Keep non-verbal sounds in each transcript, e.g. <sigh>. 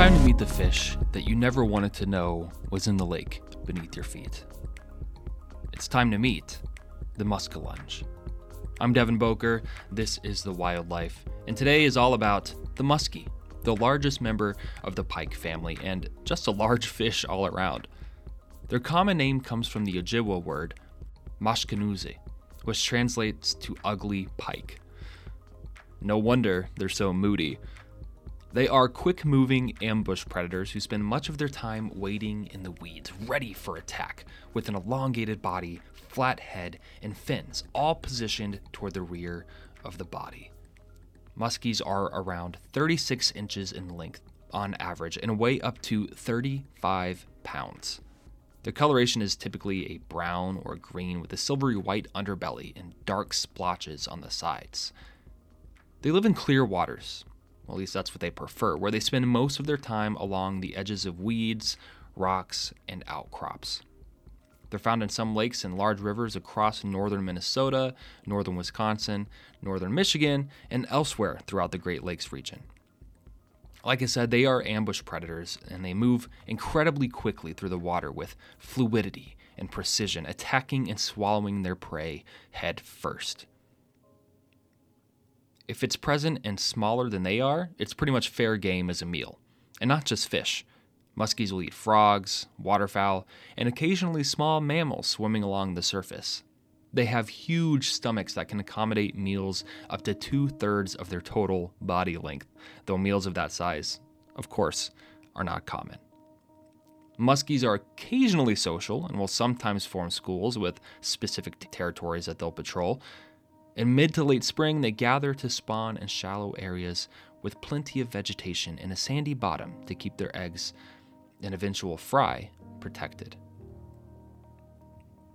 time to meet the fish that you never wanted to know was in the lake beneath your feet. It's time to meet the muskellunge. I'm Devin Boker, this is The Wildlife, and today is all about the muskie, the largest member of the pike family, and just a large <laughs> fish all around. Their common name comes from the Ojibwa word maashkinoozhe, which translates to ugly pike. No wonder they're so moody. They are quick moving ambush predators who spend much of their time waiting in the weeds, ready for attack, with an elongated body, flat head, and fins, all positioned toward the rear of the body. Muskies are around 36 inches in length on average and weigh up to 35 pounds. Their coloration is typically a brown or green with a silvery white underbelly and dark splotches on the sides. They live in clear waters, well, at least that's what they prefer, where they spend most of their time along the edges of weeds, rocks, and outcrops. They're found in some lakes and large rivers across northern Minnesota, northern Wisconsin, northern Michigan, and elsewhere throughout the Great Lakes region. Like I said, they are ambush predators and they move incredibly quickly through the water with fluidity and precision, attacking and swallowing their prey head first. If it's present and smaller than they are, it's pretty much fair game as a meal. And not just fish. Muskies will eat frogs, waterfowl, and occasionally small mammals swimming along the surface. They have huge stomachs that can accommodate meals up to two thirds of their total body length, though meals of that size, of course, are not common. Muskies are occasionally social and will sometimes form schools with specific territories that they'll patrol, in mid to late spring, they gather to spawn in shallow areas with plenty of vegetation and a sandy bottom to keep their eggs and eventual fry protected.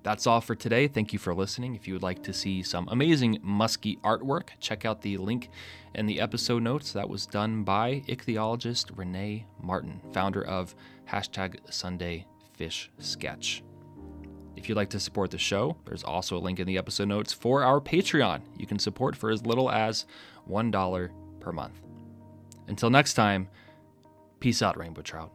That's all for today. Thank you for listening. If you would like to see some amazing muskie artwork, check out the link in the episode notes. That was done by ichthyologist Renee Martin, founder of hashtag Sunday Fish Sketch. If you'd like to support the show, there's also a link in the episode notes for our Patreon. You can support for as little as $1 per month. Until next time, peace out, rainbow trout.